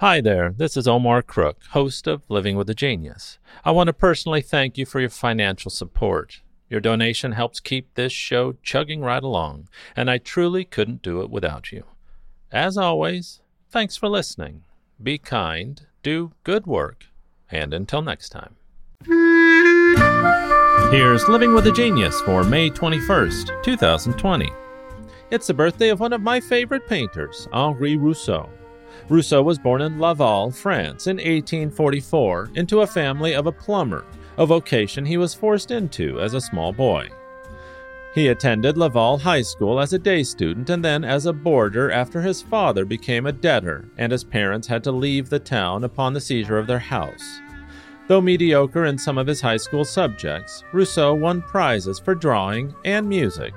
Hi there, this is Omar Crook, host of Living with a Genius. I want to personally thank you for your financial support. Your donation helps keep this show chugging right along, and I truly couldn't do it without you. As always, thanks for listening. Be kind, do good work, and until next time. Here's Living with a Genius for May 21st, 2020. It's the birthday of one of my favorite painters, Henri Rousseau. Rousseau was born in Laval, France, in 1844 into a family of a plumber, a vocation he was forced into as a small boy. He attended Laval High School as a day student and then as a boarder after his father became a debtor and his parents had to leave the town upon the seizure of their house. Though mediocre in some of his high school subjects, Rousseau won prizes for drawing and music.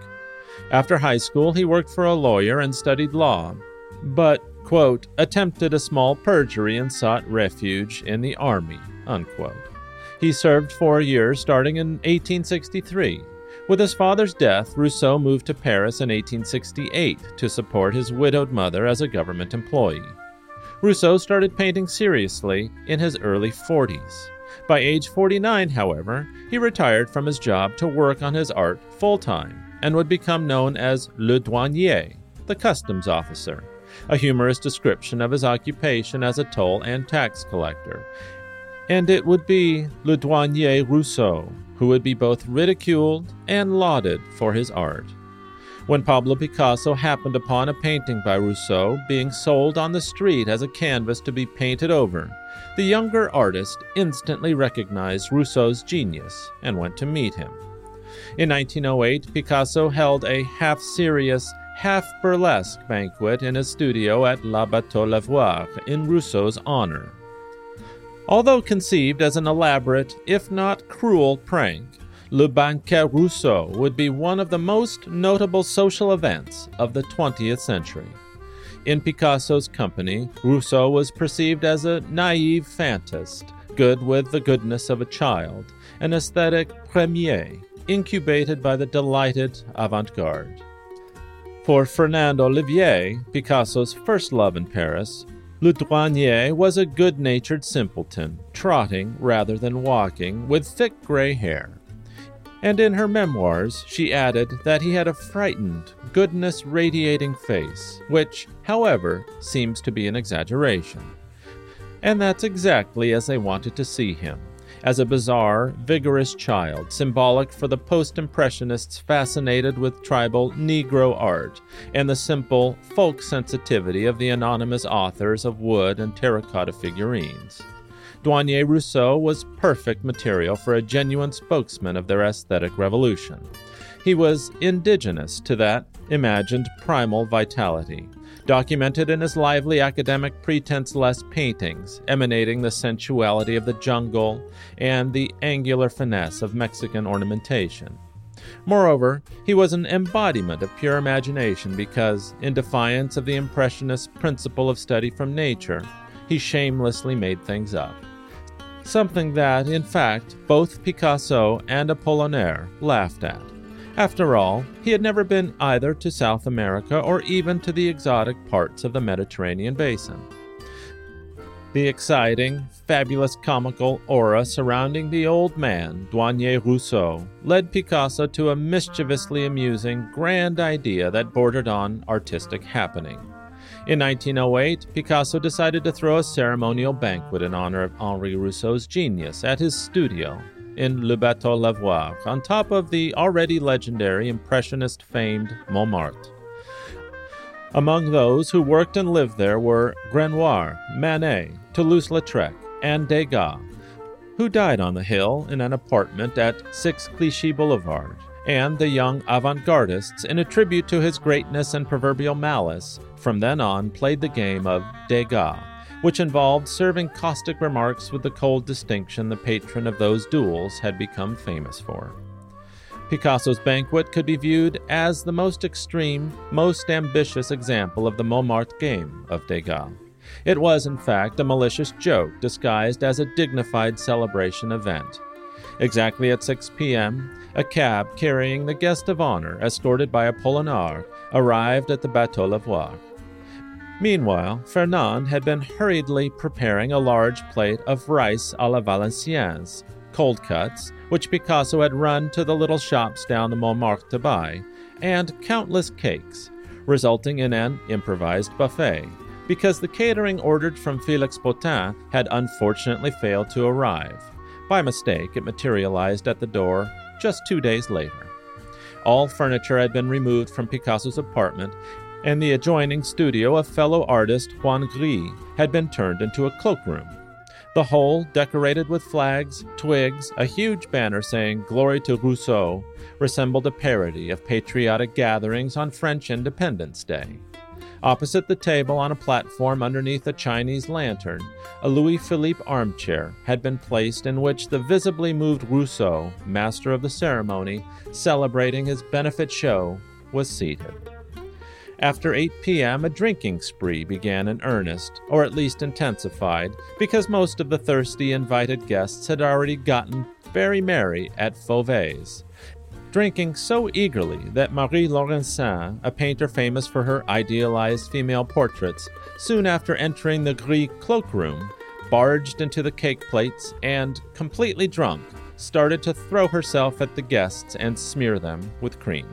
After high school, he worked for a lawyer and studied law, but quote, attempted a small perjury and sought refuge in the army, unquote. He served four years starting in 1863. With his father's death, Rousseau moved to Paris in 1868 to support his widowed mother as a government employee. Rousseau started painting seriously in his early 40s. By age 49, however, he retired from his job to work on his art full time and would become known as Le Douanier, the customs officer, a humorous description of his occupation as a toll and tax collector. And it would be Le Douanier Rousseau who would be both ridiculed and lauded for his art. When Pablo Picasso happened upon a painting by Rousseau being sold on the street as a canvas to be painted over, the younger artist instantly recognized Rousseau's genius and went to meet him. In 1908, Picasso held a half serious, half burlesque banquet in his studio at La Bateau Lavoir in Rousseau's honor. Although conceived as an elaborate, if not cruel, prank, Le Banquet Rousseau would be one of the most notable social events of the 20th century. In Picasso's company, Rousseau was perceived as a naive fantast, good with the goodness of a child, an aesthetic premier, incubated by the delighted avant garde. For Fernande Olivier, Picasso's first love in Paris, Le Douanier was a good natured simpleton, trotting rather than walking, with thick gray hair. And in her memoirs, she added that he had a frightened, goodness radiating face, which, however, seems to be an exaggeration. And that's exactly as they wanted to see him as a bizarre, vigorous child, symbolic for the post Impressionists fascinated with tribal Negro art and the simple folk sensitivity of the anonymous authors of wood and terracotta figurines. Douanier Rousseau was perfect material for a genuine spokesman of their aesthetic revolution. He was indigenous to that imagined primal vitality, documented in his lively academic pretense less paintings, emanating the sensuality of the jungle and the angular finesse of Mexican ornamentation. Moreover, he was an embodiment of pure imagination because, in defiance of the Impressionist principle of study from nature, he shamelessly made things up. Something that, in fact, both Picasso and Apollinaire laughed at. After all, he had never been either to South America or even to the exotic parts of the Mediterranean basin. The exciting, fabulous comical aura surrounding the old man, Douanier Rousseau, led Picasso to a mischievously amusing, grand idea that bordered on artistic happening. In 1908, Picasso decided to throw a ceremonial banquet in honor of Henri Rousseau's genius at his studio in Le Bateau Lavoir, on top of the already legendary Impressionist famed Montmartre. Among those who worked and lived there were Renoir, Manet, Toulouse Lautrec, and Degas, who died on the hill in an apartment at 6 Clichy Boulevard, and the young avant gardists, in a tribute to his greatness and proverbial malice, from then on played the game of Degas which involved serving caustic remarks with the cold distinction the patron of those duels had become famous for. Picasso's banquet could be viewed as the most extreme, most ambitious example of the Montmartre game of Degas. It was, in fact, a malicious joke disguised as a dignified celebration event. Exactly at 6 p.m., a cab carrying the guest of honor, escorted by Apollinaire, arrived at the Bateau Lavoir. Meanwhile, Fernande had been hurriedly preparing a large plate of rice a la Valenciennes, cold cuts, which Picasso had run to the little shops down the Montmartre to buy, and countless cakes, resulting in an improvised buffet, because the catering ordered from Felix Potin had unfortunately failed to arrive. By mistake, it materialized at the door just two days later. All furniture had been removed from Picasso's apartment, and the adjoining studio of fellow artist Juan Gris had been turned into a cloakroom. The whole, decorated with flags, twigs, a huge banner saying Glory to Rousseau, resembled a parody of patriotic gatherings on French Independence Day. Opposite the table, on a platform underneath a Chinese lantern, a Louis Philippe armchair had been placed in which the visibly moved Rousseau, master of the ceremony, celebrating his benefit show, was seated. After 8 p.m., a drinking spree began in earnest, or at least intensified, because most of the thirsty invited guests had already gotten very merry at Fauve's drinking so eagerly that Marie Laurencin, a painter famous for her idealized female portraits, soon after entering the Gris cloakroom, barged into the cake plates and, completely drunk, started to throw herself at the guests and smear them with cream.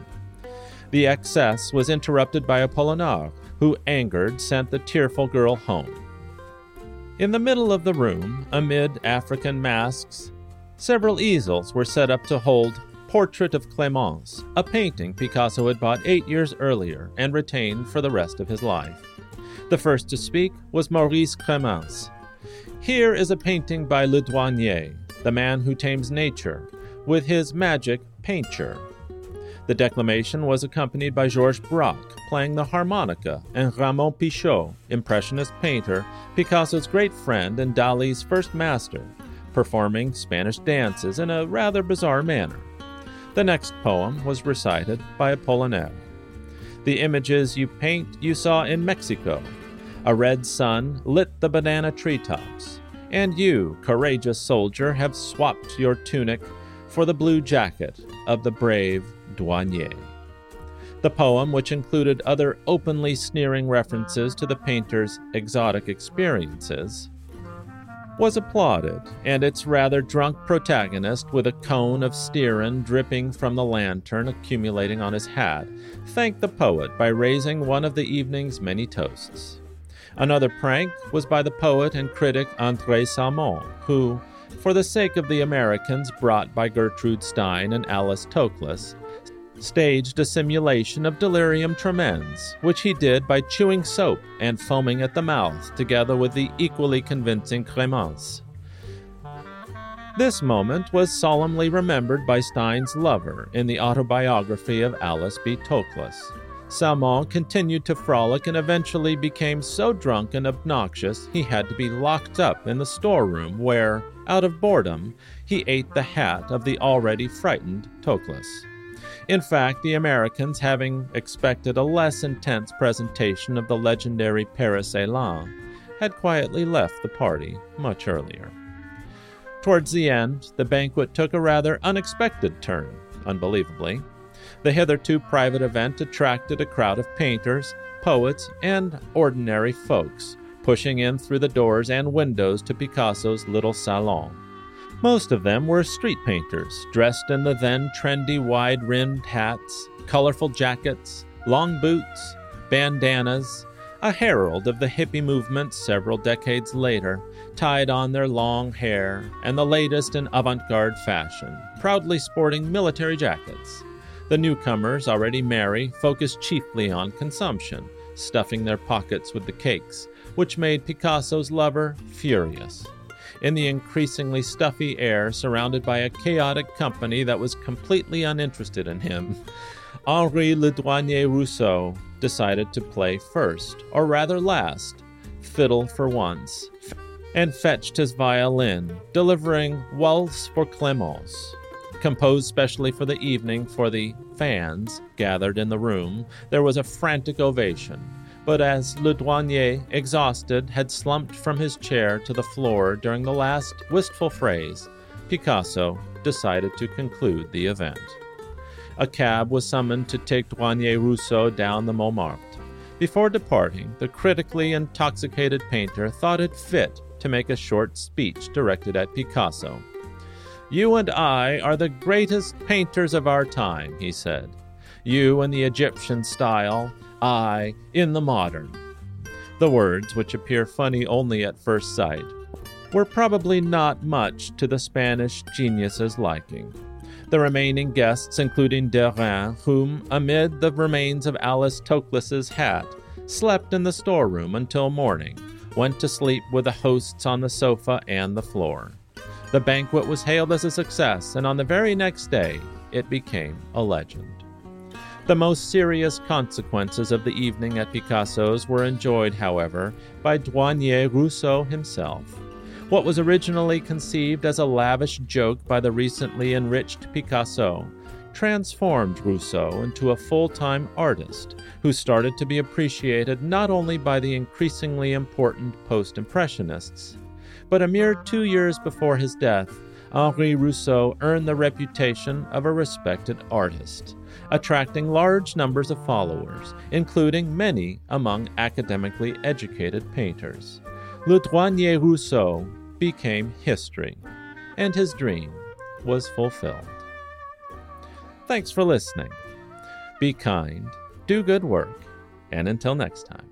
The excess was interrupted by Apollinaire, who, angered, sent the tearful girl home. In the middle of the room, amid African masks, several easels were set up to hold Portrait of Clemence, a painting Picasso had bought eight years earlier and retained for the rest of his life. The first to speak was Maurice Cremnitz. Here is a painting by Le Douanier, the man who tames nature, with his magic painture. The declamation was accompanied by Georges Braque playing the harmonica and Ramon Pichot, Impressionist painter, Picasso's great friend and Dali's first master, performing Spanish dances in a rather bizarre manner. The next poem was recited by Apollinaire. The images you paint you saw in Mexico. A red sun lit the banana treetops, and you, courageous soldier, have swapped your tunic for the blue jacket of the brave douanier. The poem, which included other openly sneering references to the painter's exotic experiences, was applauded, and its rather drunk protagonist, with a cone of stearin dripping from the lantern accumulating on his hat, thanked the poet by raising one of the evening's many toasts. Another prank was by the poet and critic André Salmon, who, for the sake of the Americans brought by Gertrude Stein and Alice Toklas, staged a simulation of delirium tremens, which he did by chewing soap and foaming at the mouth, together with the equally convincing Cremnitz. This moment was solemnly remembered by Stein's lover in the autobiography of Alice B. Toklas. Salmon continued to frolic and eventually became so drunk and obnoxious he had to be locked up in the storeroom where, out of boredom, he ate the hat of the already frightened Toklas. In fact, the Americans, having expected a less intense presentation of the legendary Paris Elan, had quietly left the party much earlier. Towards the end, the banquet took a rather unexpected turn, unbelievably. The hitherto private event attracted a crowd of painters, poets, and ordinary folks, pushing in through the doors and windows to Picasso's little salon. Most of them were street painters, dressed in the then trendy wide rimmed hats, colorful jackets, long boots, bandanas, a herald of the hippie movement several decades later, tied on their long hair and the latest in avant garde fashion, proudly sporting military jackets. The newcomers, already merry, focused chiefly on consumption, stuffing their pockets with the cakes, which made Picasso's lover furious in the increasingly stuffy air surrounded by a chaotic company that was completely uninterested in him. Henri Le Douanier Rousseau decided to play first, or rather last, fiddle for once, and fetched his violin, delivering Waltz for Clemence. Composed specially for the evening for the fans gathered in the room, there was a frantic ovation but as Le Douanier, exhausted, had slumped from his chair to the floor during the last wistful phrase, Picasso decided to conclude the event. A cab was summoned to take Douanier Rousseau down the Montmartre. Before departing, the critically intoxicated painter thought it fit to make a short speech directed at Picasso. You and I are the greatest painters of our time, he said. You in the Egyptian style, I in the modern. The words, which appear funny only at first sight, were probably not much to the Spanish genius's liking. The remaining guests, including Derain, whom, amid the remains of Alice Toklas's hat, slept in the storeroom until morning, went to sleep with the hosts on the sofa and the floor. The banquet was hailed as a success, and on the very next day, it became a legend. The most serious consequences of the evening at Picasso's were enjoyed, however, by Douanier Rousseau himself. What was originally conceived as a lavish joke by the recently enriched Picasso transformed Rousseau into a full time artist who started to be appreciated not only by the increasingly important post Impressionists, but a mere two years before his death, Henri Rousseau earned the reputation of a respected artist, attracting large numbers of followers, including many among academically educated painters. Le Douanier Rousseau became history, and his dream was fulfilled. Thanks for listening. Be kind, do good work, and until next time.